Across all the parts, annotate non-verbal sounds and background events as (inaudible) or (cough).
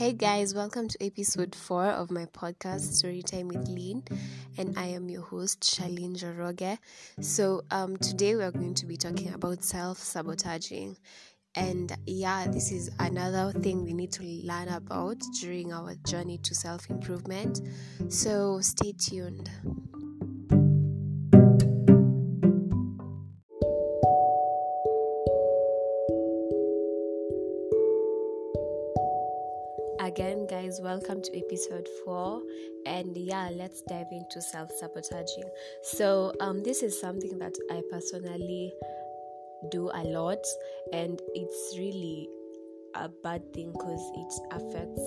Hey guys, welcome to episode 4 of my podcast Storytime with Lean, and I am your host Charlene Njoroge. So, um, today we are going to be talking about self sabotaging, and yeah, this is another thing we need to learn about during our journey to self improvement. So, stay tuned. Welcome to episode 4 and yeah let's dive into self-sabotaging. So um this is something that i personally do a lot. And it's really a bad thing because it affects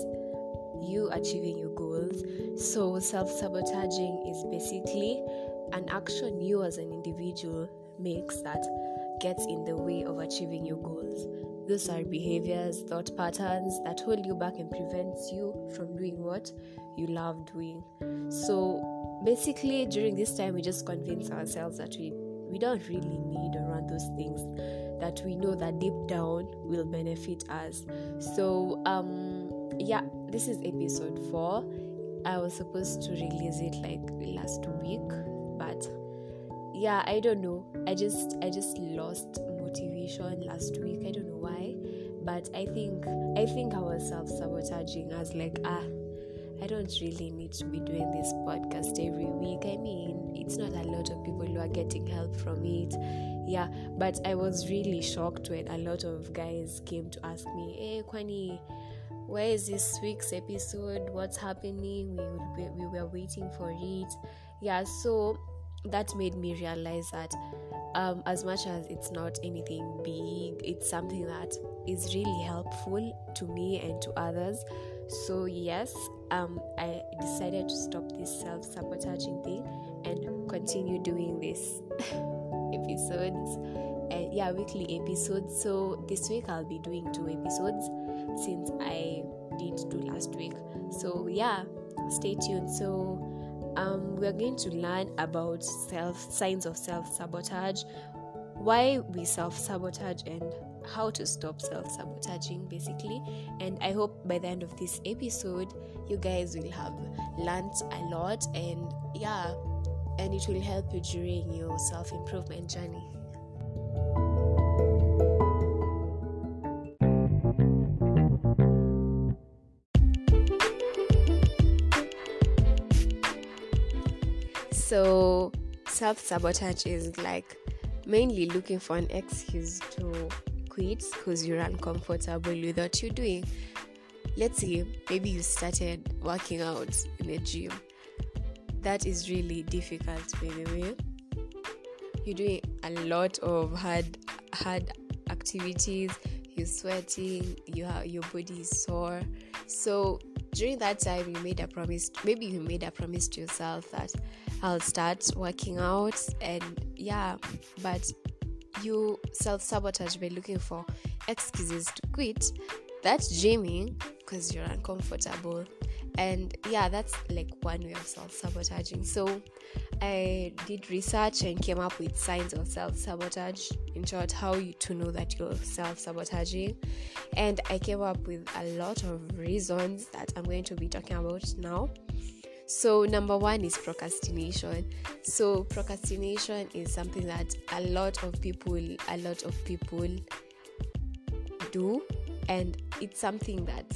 you achieving your goals. So self-sabotaging is basically an action you as an individual makes that gets in the way of achieving your goals those are behaviors, thought patterns that hold you back and prevents you from doing what you love doing. So basically, during this time, we just convince ourselves that we we don't really need or want those things that we know that deep down will benefit us. So um yeah, this is episode four. I was supposed to release it like last week, but yeah, I don't know. I just I just lost motivation last week. I don't know why, but I think I think I was self sabotaging. I was like, ah, I don't really need to be doing this podcast every week. I mean, it's not a lot of people who are getting help from it. Yeah, but I was really shocked when a lot of guys came to ask me, hey, Kwani, where is this week's episode? What's happening? We, we, we were waiting for it. Yeah, so that made me realize that um, as much as it's not anything big, it's something that is really helpful to me and to others. So, yes, um, I decided to stop this self sabotaging thing and continue doing this (laughs) episodes and yeah, weekly episodes. So, this week I'll be doing two episodes since I did two last week. So, yeah, stay tuned. So, um, we're going to learn about self signs of self sabotage, why we self sabotage, and how to stop self sabotaging, basically. And I hope by the end of this episode, you guys will have learned a lot, and yeah, and it will help you during your self improvement journey. So, self sabotage is like mainly looking for an excuse to quit because you're uncomfortable with what you're doing. Let's say maybe you started working out in a gym. That is really difficult, by the way. You're doing a lot of hard, hard activities. You're sweating. You have your body is sore. So during that time, you made a promise. Maybe you made a promise to yourself that I'll start working out and yeah, but you self sabotage by looking for excuses to quit. That's gymming because you're uncomfortable. And yeah, that's like one way of self sabotaging. So I did research and came up with signs of self sabotage. In short, how you to know that you're self sabotaging. And I came up with a lot of reasons that I'm going to be talking about now. So, number one is procrastination. So, procrastination is something that a lot of people, a lot of people do, and it's something that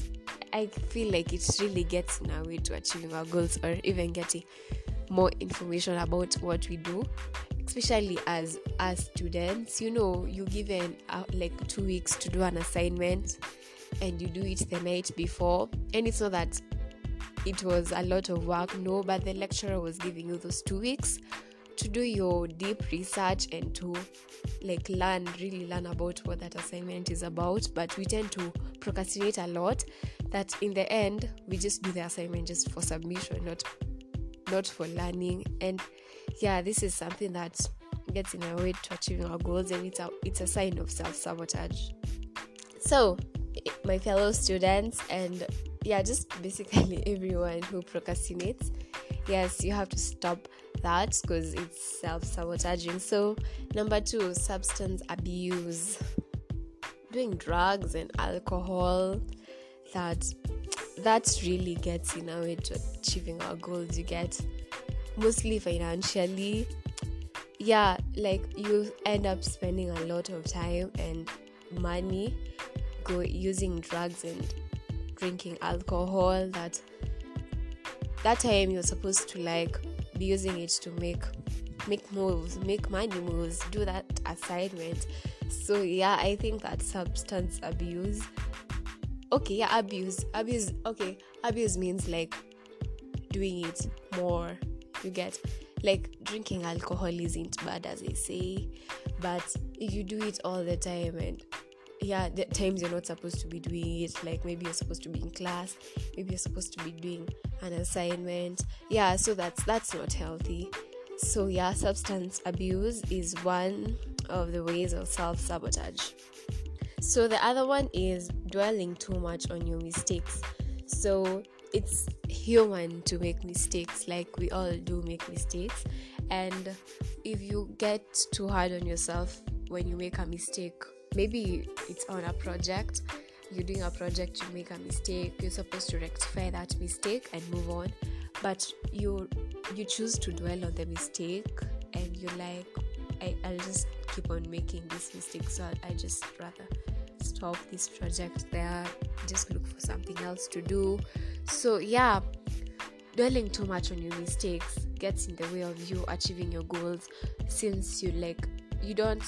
I feel like it really gets in our way to achieving our goals or even getting more information about what we do especially as as students. You know you given uh, like two weeks to do an assignment and you do it the night before. And it's not that it was a lot of work no but the lecturer was giving you those two weeks to do your deep research and to like learn really learn about what that assignment is about. But we tend to procrastinate a lot that in the end we just do the assignment just for submission not not for learning. And yeah this is something that gets in our way to achieving our goals and it's a it's a sign of self-sabotage. So my fellow students and yeah, just basically (laughs) everyone who procrastinates. Yes, you have to stop that because it's self sabotaging. So, number two, substance abuse. Doing drugs and alcohol that that really gets in our way to achieving our goals you get mostly financially yeah like you end up spending a lot of time and money go using drugs and drinking alcohol that that time you're supposed to like be using it to make make moves make money moves do that assignment. So yeah i think that substance abuse okay yeah abuse abuse okay abuse means like doing it more. You get like drinking alcohol isn't bad as they say but if you do it all the time and yeah the times you're not supposed to be doing it like maybe you're supposed to be in class maybe you're supposed to be doing an assignment. Yeah so that's that's not healthy. So yeah substance abuse is one of the ways of self-sabotage. So the other one is dwelling too much on your mistakes. So it's human to make mistakes like we all do make mistakes. And if you get too hard on yourself when you make a mistake maybe it's on a project you're doing a project you make a mistake you're supposed to rectify that mistake and move on. But you you choose to dwell on the mistake and you're like I, i'll just keep on making this mistake so i just rather stop this project there just look for something else to do. So yeah dwelling too much on your mistakes gets in the way of you achieving your goals since you like you don't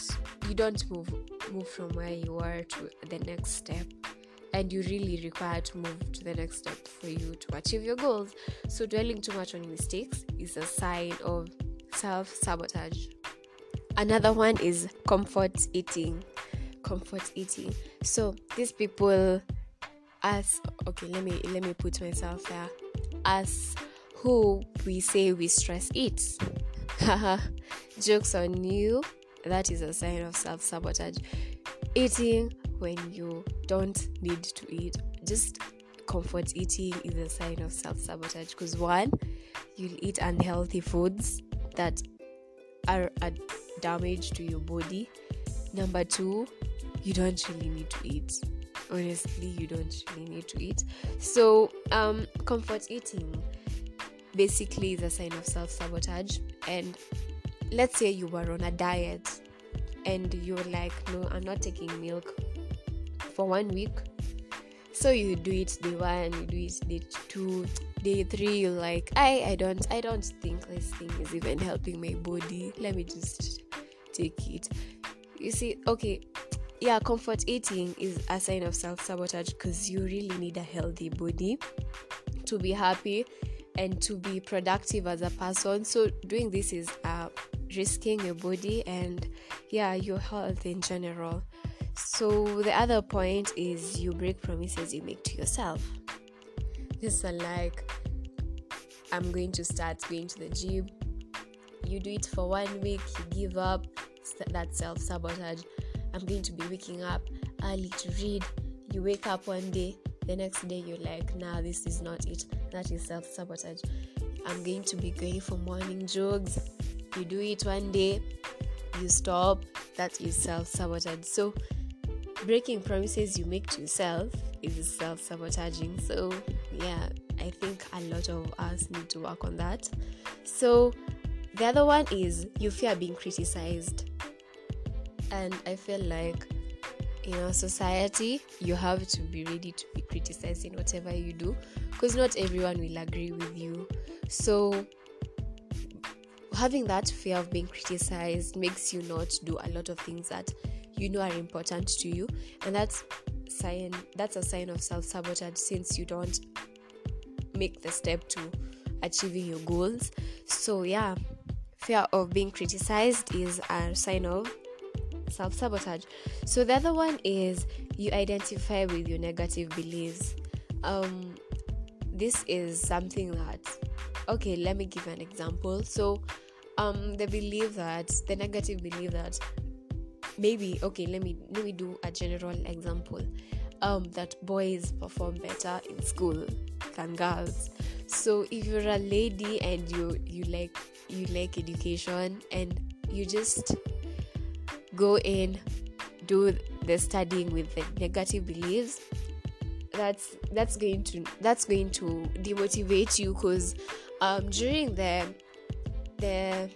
you don't move move from where you are to the next step. And you really require to move to the next step for you to achieve your goals. So dwelling too much on mistakes is a sign of self-sabotage. Another one is comfort eating comfort eating. So these people as okay let me let me put myself there. As who we say we stress eat (laughs) jokes on you that is a sign of self sabotage. Eating when you don't need to eat, just comfort eating is a sign of self sabotage because one, you'll eat unhealthy foods that are a damage to your body. Number two, you don't really need to eat. Honestly, you don't really need to eat. So, um, comfort eating basically is a sign of self sabotage and let's say you were on a diet and you're like, no, I'm not taking milk for one week. So you do it day one, you do it day two, day three, you're like, I I don't I don't think this thing is even helping my body. Let me just take it. You see, okay, yeah, comfort eating is a sign of self-sabotage because you really need a healthy body to be happy and to be productive as a person. So doing this is a risking your body and yeah your health in general. So the other point is you break promises you make to yourself. Just like i'm going to start going to the gym. You do it for one week you give up that self-sabotage. I'm going to be waking up early to read. You wake up one day the next day you're like nah this is not it. That is self-sabotage. I'm going to be going for morning jogs you do it one day you stop that is self-sabotage so breaking promises you make to yourself is self-sabotaging. So yeah i think a lot of us need to work on that. So the other one is you fear being criticized. And i feel like in our society you have to be ready to be criticized in whatever you do because not everyone will agree with you. So having that fear of being criticized makes you not do a lot of things that you know are important to you. And that's sign that's a sign of self-sabotage since you don't make the step to achieving your goals. So yeah fear of being criticized is a sign of self-sabotage. So the other one is you identify with your negative beliefs. Um this is something that okay let me give an example. So um the belief that the negative belief that maybe okay let me let me do a general example. Um that boys perform better in school than girls. So if you're a lady and you you like you like education and you just go in do the studying with the negative beliefs that's that's going to that's going to demotivate you because um, during the the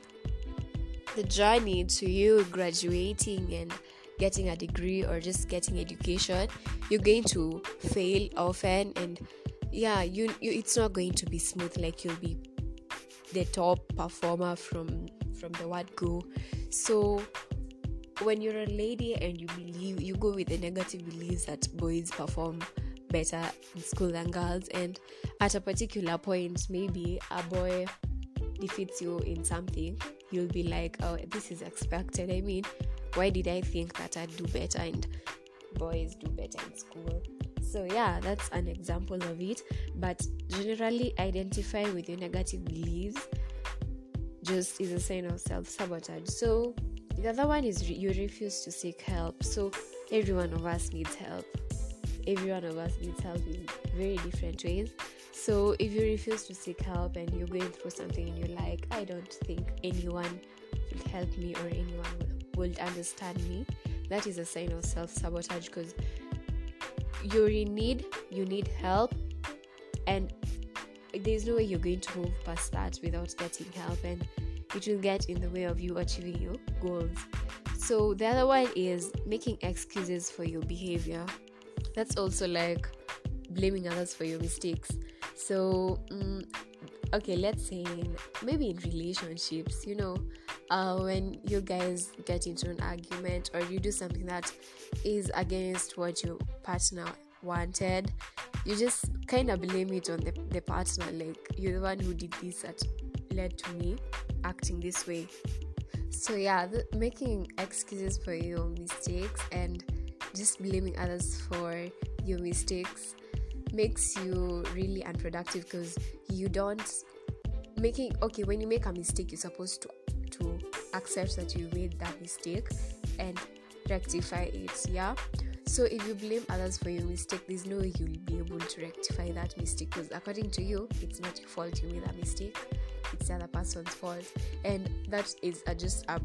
the journey to you graduating and getting a degree or just getting education you're going to fail often and yeah you, you it's not going to be smooth. Like you'll be the top performer from from the word go. So when you're a lady and you believe you go with the negative beliefs that boys perform better in school than girls and at a particular point maybe a boy defeats you in something you'll be like oh this is expected. I mean why did i think that i'd do better and boys do better in school? So yeah that's an example of it. But generally identify with your negative beliefs just is a sign of self-sabotage. So the other one is re- you refuse to seek help. So every one of us needs help. Every one of us needs help in very different ways so if you refuse to seek help and you're going through something and you're like i don't think anyone will help me or anyone will, understand me that is a sign of self-sabotage because you're in need you need help and there's no way you're going to move past that without getting help and it will get in the way of you achieving your goals. So the other one is making excuses for your behavior. That's also like blaming others for your mistakes so um, okay let's say maybe in relationships you know uh, when you guys get into an argument or you do something that is against what your partner wanted you just kind of blame it on the, the partner like you're the one who did this that led to me acting this way. So yeah the, making excuses for your mistakes and just blaming others for your mistakes makes you really unproductive because you don't making okay when you make a mistake you're supposed to to accept that you made that mistake and rectify it yeah? So if you blame others for your mistake there's no way you'll be able to rectify that mistake because according to you it's not your fault you made a mistake. It's the other person's fault. And that is a, just a,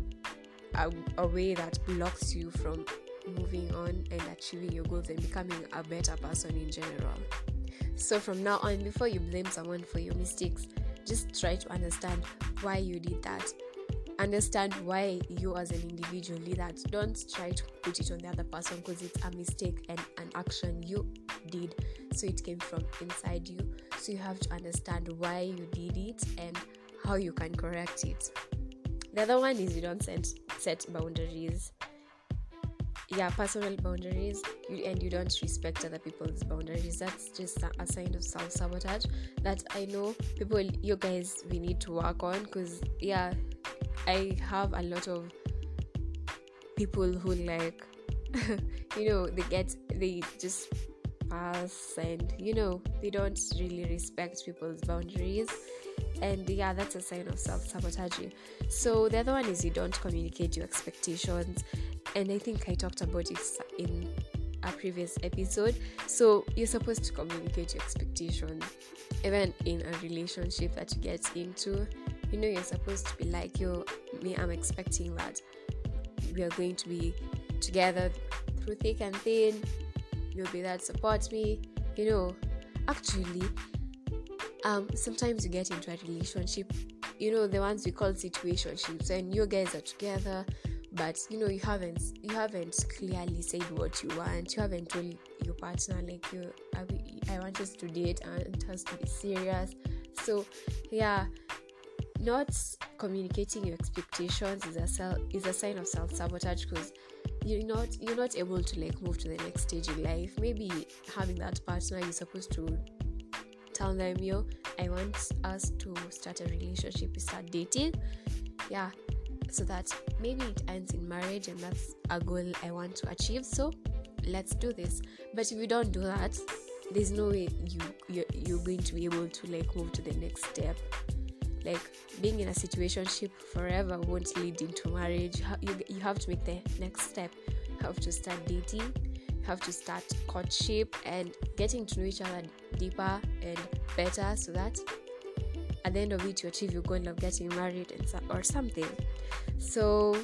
a, a way that blocks you from moving on and achieving your goals and becoming a better person in general. So from now on before you blame someone for your mistakes just try to understand why you did that. Understand why you as an individual did that. Don't try to put it on the other person because it's a mistake and an action you did. So it came from inside you. So you have to understand why you did it and how you can correct it. The other one is you don't set, set boundaries yeah personal boundaries you, and you don't respect other people's boundaries. That's just a, sign of self-sabotage that i know people you guys we need to work on because yeah i have a lot of people who like (laughs) you know they get they just pass and you know they don't really respect people's boundaries. And yeah that's a sign of self-sabotaging so the other one is you don't communicate your expectations and I think I talked about it in a previous episode. So you're supposed to communicate your expectations, even in a relationship that you get into. You know, you're supposed to be like, yo, me, I'm expecting that we are going to be together through thick and thin. You'll be there to support me. You know, actually, um, sometimes you get into a relationship, you know, the ones we call situationships, and you guys are together but you know you haven't you haven't clearly said what you want. You haven't told your partner like you I, want us to date and us to be serious. So yeah not communicating your expectations is a self, is a sign of self-sabotage because you're not you're not able to like move to the next stage in life. Maybe having that partner you're supposed to tell them yo i want us to start a relationship start dating. Yeah so that maybe it ends in marriage and that's a goal I want to achieve. So let's do this. But if you don't do that, there's no way you you're, you're going to be able to like move to the next step. Like being in a situationship forever won't lead into marriage. You, you have to make the next step. You have to start dating. You have to start courtship and getting to know each other deeper and better so that at the end of it you achieve your goal of getting married and so, or something so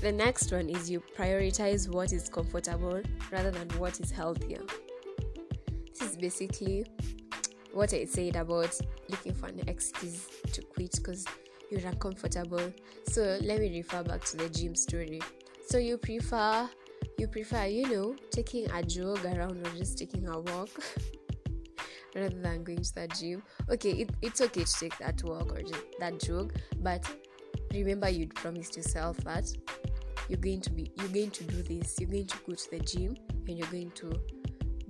the next one is you prioritize what is comfortable rather than what is healthier this is basically what I said about looking for an excuse to quit because you're uncomfortable. So let me refer back to the gym story. So you prefer you prefer, you know, taking a jog around or just taking a walk (laughs) rather than going to the gym. Okay, it, it's okay to take that walk or just that jog, but remember you'd promised yourself that you're going to be you're going to do this. You're going to go to the gym and you're going to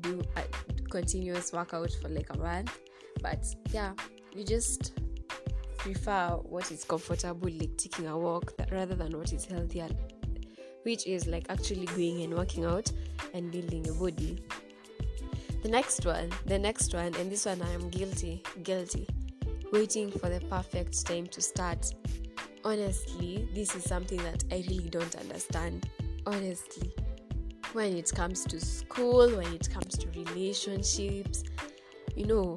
do a continuous workout for like a month. But yeah, you just prefer what is comfortable, like taking a walk, rather than what is healthier, which is like actually going and working out and building a body. The next one, the next one, and this one I am guilty, guilty, waiting for the perfect time to start. Honestly, this is something that I really don't understand. Honestly, when it comes to school, when it comes to relationships, you know,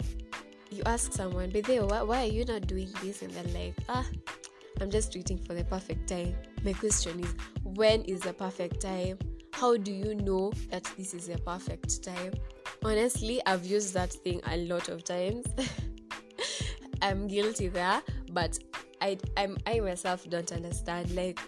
you ask someone, but they, why, why are you not doing this? And they're like, ah, I'm just waiting for the perfect time. My question is, when is the perfect time? How do you know that this is the perfect time? Honestly, I've used that thing a lot of times. (laughs) I'm guilty there, but I I'm I myself don't understand like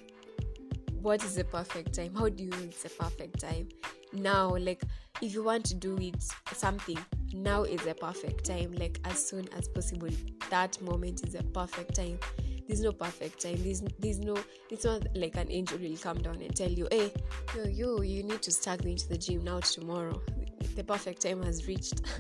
what is the perfect time? How do you know it's a perfect time? Now, like if you want to do it something, now is the perfect time like as soon as possible that moment is a perfect time there's no perfect time. There's, there's no it's not like an angel will come down and tell you hey yo yo you need to start going to the gym now tomorrow. The perfect time has reached. (laughs)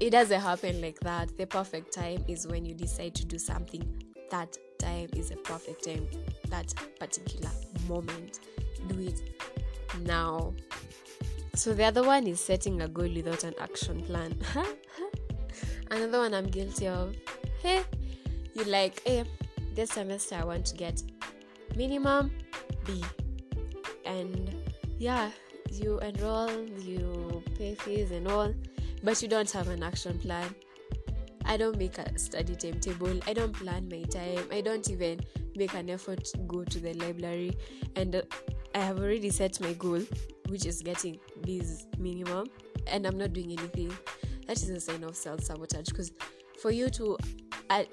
It doesn't happen like that. The perfect time is when you decide to do something. That time is a perfect time. That particular moment. Do it now. So the other one is setting a goal without an action plan. (laughs) Another one I'm guilty of. Hey, you like, hey, this semester I want to get minimum B. And yeah, you enroll, you pay fees and all, but you don't have an action plan. I don't make a study timetable. I don't plan my time. I don't even make an effort to go to the library. And uh, I have already set my goal which is getting this minimum, and I'm not doing anything, that is a sign of self sabotage. Because for you to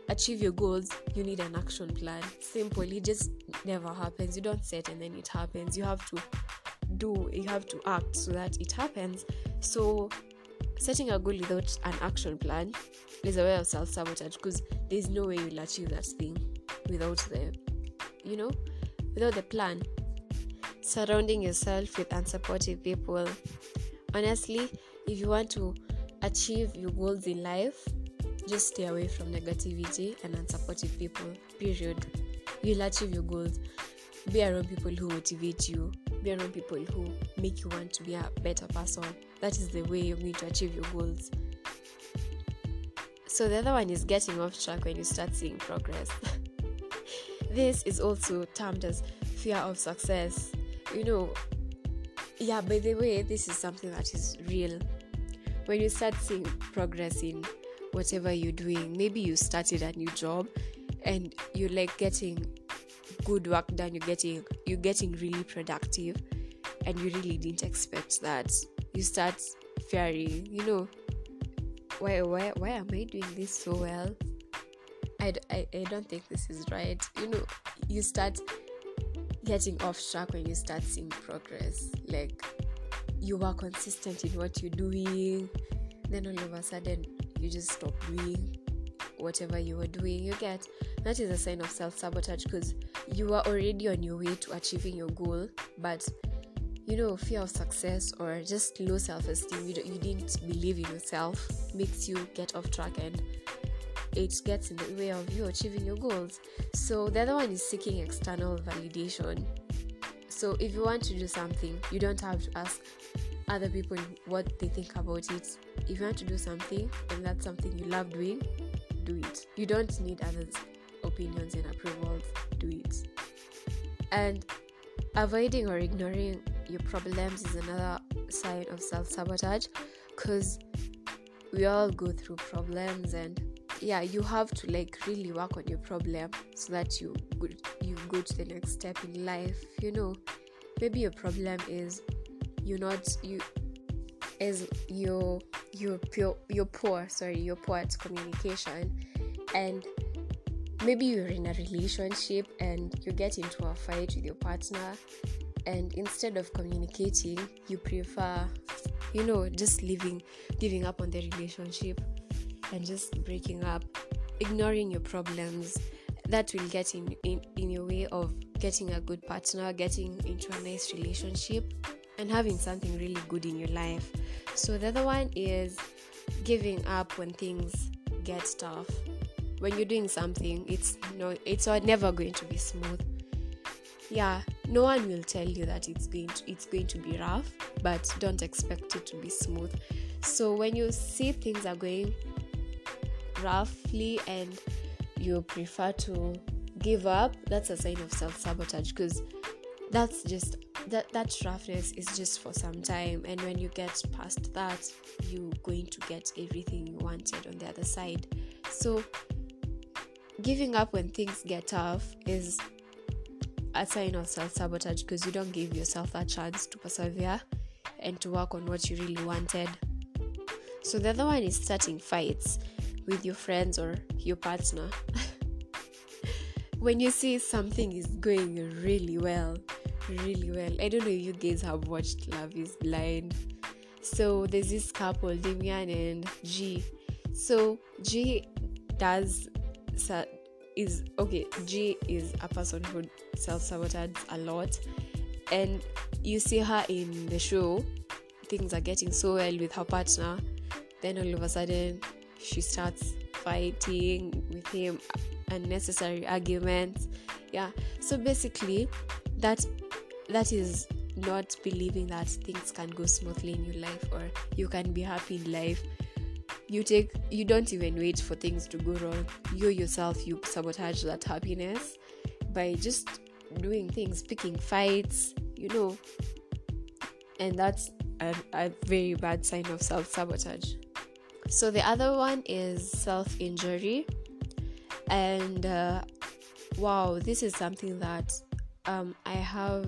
achieve your goals, you need an action plan. Simple, it just never happens. You don't set and then it happens. You have to do, you have to act so that it happens. So, setting a goal without an action plan is a way of self sabotage because there's no way you'll achieve that thing without the, you know, without the plan surrounding yourself with unsupportive people. Honestly, if you want to achieve your goals in life, just stay away from negativity and unsupportive people. Period. You'll achieve your goals. Be around people who motivate you. Be around people who make you want to be a better person. That is the way you're going to achieve your goals. So the other one is getting off track when you start seeing progress. (laughs) this is also termed as fear of success you know, yeah, by the way, this is something that is real. When you start seeing progress in whatever you're doing, maybe you started a new job and you're like getting good work done, you're getting you're getting really productive and you really didn't expect that. You start fearing, you know, why why why am I doing this so well? I, I, I don't think this is right. You know, you start getting off track when you start seeing progress. Like you were consistent in what you're doing, then all of a sudden you just stop doing whatever you were doing. You get that is a sign of self sabotage because you are already on your way to achieving your goal, but you know, fear of success or just low self esteem, you, you didn't believe in yourself, makes you get off track and it gets in the way of you achieving your goals. So the other one is seeking external validation. So if you want to do something, you don't have to ask other people what they think about it. If you want to do something and that's something you love doing, do it. You don't need others' opinions and approvals. Do it. And avoiding or ignoring your problems is another sign of self sabotage because we all go through problems and yeah you have to like really work on your problem so that you you go to the next step in life you know maybe your problem is you're not you is you're you're pure, you're poor. Sorry, you're poor at communication, and maybe you're in a relationship and you get into a fight with your partner, and instead of communicating, you prefer, you know, just leaving, giving up on the relationship, and just breaking up, ignoring your problems. That will get in, in, in your way of getting a good partner, getting into a nice relationship, and having something really good in your life. So the other one is giving up when things get tough. When you're doing something, it's no, it's never going to be smooth. Yeah, no one will tell you that it's going to, it's going to be rough, but don't expect it to be smooth. So when you see things are going roughly and you prefer to give up, that's a sign of self sabotage because that's just that that roughness is just for some time and when you get past that you're going to get everything you wanted on the other side. So giving up when things get tough is a sign of self-sabotage because you don't give yourself a chance to persevere and to work on what you really wanted. So the other one is starting fights with your friends or your partner. (laughs) When you see something is going really well really well. I don't know if you guys have watched Love is Blind. So there's this couple, Damian and G. So G does is okay. G is a person who self sabotages a lot, and you see her in the show. Things are getting so well with her partner. Then all of a sudden, she starts fighting with him, unnecessary arguments. Yeah. So basically, that that is not believing that things can go smoothly in your life or you can be happy in life. You take you don't even wait for things to go wrong. You yourself you sabotage that happiness by just doing things picking fights you know. And that's a, a very bad sign of self-sabotage. So the other one is self-injury. And uh, wow this is something that um, I have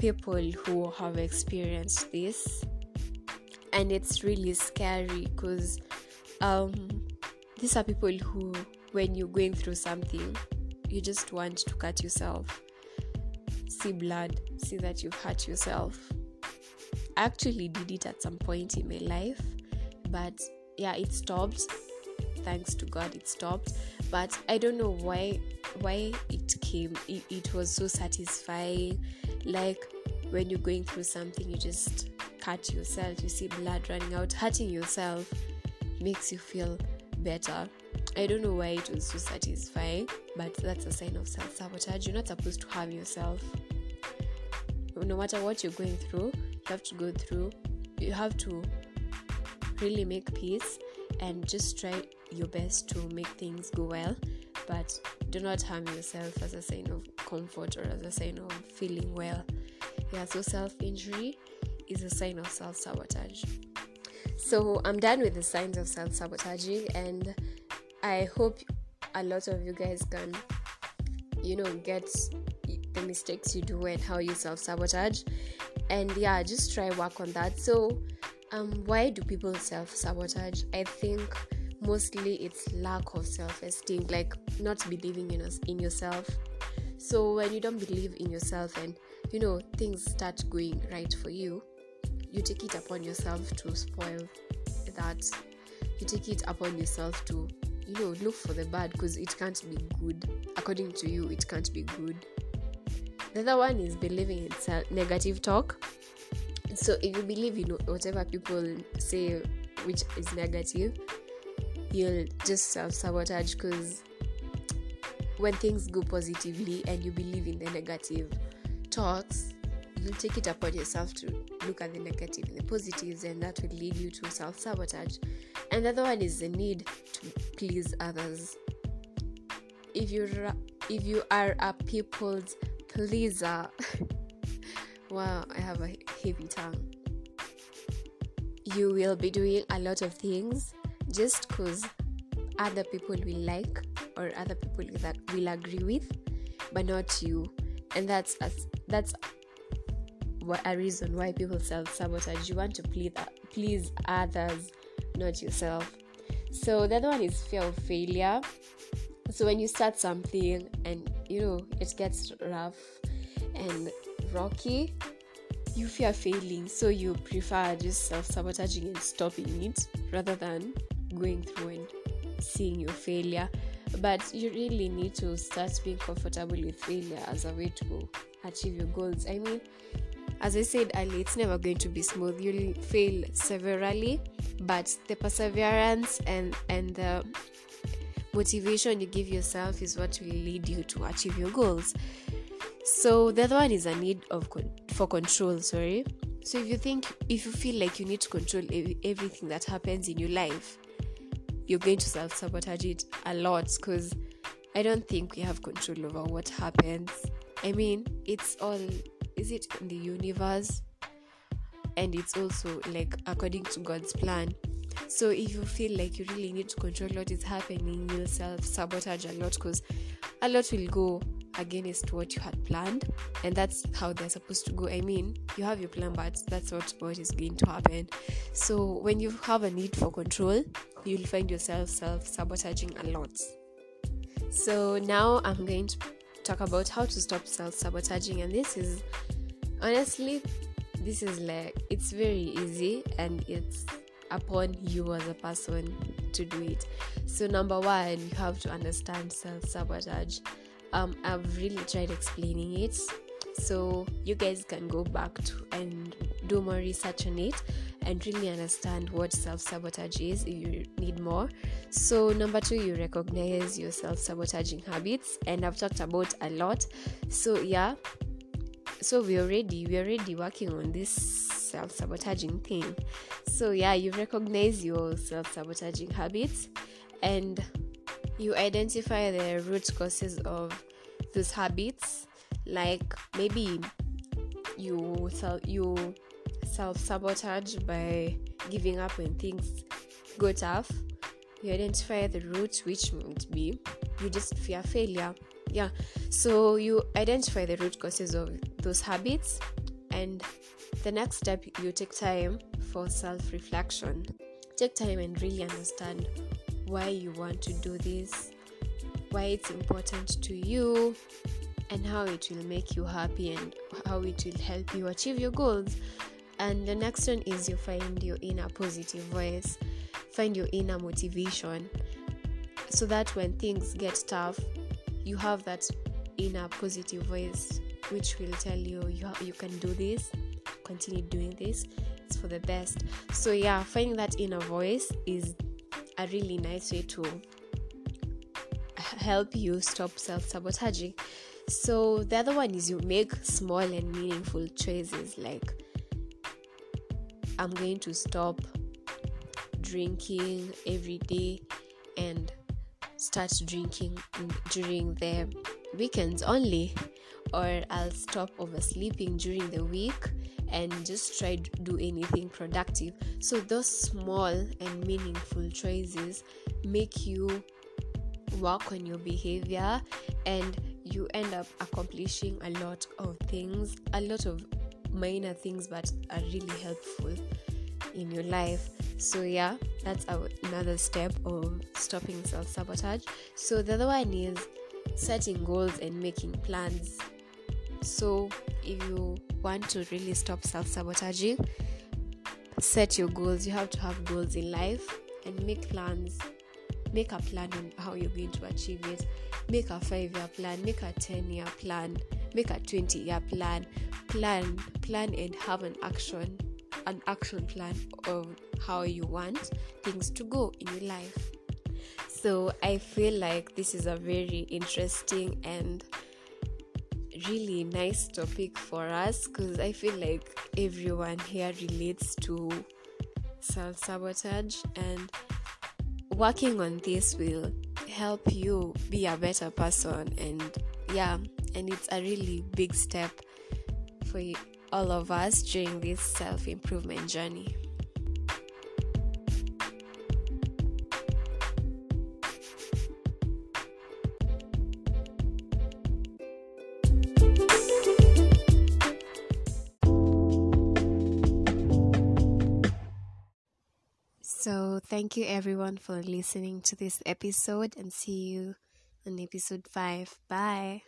people who have experienced this, and it's really scary because um, these are people who, when you're going through something, you just want to cut yourself, see blood, see that you've hurt yourself. I actually did it at some point in my life, but yeah, it stopped. Thanks to God, it stopped. But I don't know why why it came it, it was so satisfying like when you're going through something you just cut yourself. You see blood running out. Hurting yourself makes you feel better. I don't know why it was so satisfying but that's a sign of self-sabotage. You're not supposed to harm yourself. No matter what you're going through you have to go through you have to really make peace and just try your best to make things go well. But do not harm yourself as a sign of comfort or as a sign of feeling well. Yeah, so self injury is a sign of self sabotage. So I'm done with the signs of self sabotaging, and I hope a lot of you guys can, you know, get the mistakes you do and how you self sabotage. And yeah, just try work on that. So, um, why do people self sabotage? I think mostly it's lack of self-esteem like not believing in us in yourself so when you don't believe in yourself and you know things start going right for you you take it upon yourself to spoil that. You take it upon yourself to you know look for the bad because it can't be good. According to you it can't be good. The other one is believing in self- negative talk. So if you believe in whatever people say which is negative you'll just self sabotage because when things go positively and you believe in the negative talks, you'll take it upon yourself to look at the negative and the positives, and that will lead you to self sabotage. And the other one is the need to please others. If you if you are a people's pleaser, (laughs) wow, I have a heavy tongue. You will be doing a lot of things just because other people will like or other people that will agree with but not you and that's a, that's a reason why people self-sabotage you want to please please others not yourself. So the other one is fear of failure. So when you start something and you know it gets rough and rocky, you fear failing, so you prefer just self sabotaging and stopping it rather than going through and seeing your failure. But you really need to start being comfortable with failure as a way to achieve your goals. I mean, as I said earlier, it's never going to be smooth. You'll fail severally, but the perseverance and and the motivation you give yourself is what will lead you to achieve your goals. So the other one is a need of con- for control. Sorry. So if you think if you feel like you need to control ev- everything that happens in your life, you're going to self sabotage it a lot because I don't think we have control over what happens. I mean, it's all is it in the universe and it's also like according to God's plan. So if you feel like you really need to control what is happening, you'll self sabotage a lot because a lot will go against what you had planned, and that's how they're supposed to go. I mean, you have your plan, but that's what what is going to happen. So when you have a need for control, you'll find yourself self sabotaging a lot. So now I'm going to talk about how to stop self sabotaging, and this is honestly, this is like it's very easy and it's upon you as a person to do it. So, number one, you have to understand self sabotage. Um, I've really tried explaining it, so you guys can go back to and do more research on it and really understand what self sabotage is if you need more. So, number two, you recognize your self sabotaging habits, and I've talked about a lot. So, yeah, so we're already we're already working on this self-sabotaging thing so yeah you recognize your self-sabotaging habits and you identify the root causes of those habits like maybe you self you self-sabotage by giving up when things go tough. You identify the root which might be you just fear failure. Yeah. So you identify the root causes of those habits and the next step you take time for self reflection take time and really understand why you want to do this why it's important to you and how it will make you happy and how it will help you achieve your goals. And the next one is you find your inner positive voice find your inner motivation so that when things get tough you have that inner positive voice which will tell you you, you can do this continue doing this it's for the best. So yeah finding that inner voice is a really nice way to help you stop self-sabotaging. So the other one is you make small and meaningful choices like i'm going to stop drinking every day and start drinking during the weekends only or I'll stop oversleeping during the week and just try to do anything productive. So those small and meaningful choices make you work on your behavior and you end up accomplishing a lot of things, a lot of minor things but are really helpful in your life. So yeah, that's another step of stopping self-sabotage. So the other one is setting goals and making plans. So if you want to really stop self-sabotaging, set your goals. You have to have goals in life and make plans. Make a plan on how you're going to achieve it. Make a five-year plan, make a 10-year plan, make a 20-year plan. Plan, plan and have an action an action plan of how you want things to go in your life. So I feel like this is a very interesting and really nice topic for us because I feel like everyone here relates to self sabotage and working on this will help you be a better person and yeah and it's a really big step for all of us during this self improvement journey. Thank you everyone for listening to this episode and see you in episode 5. Bye.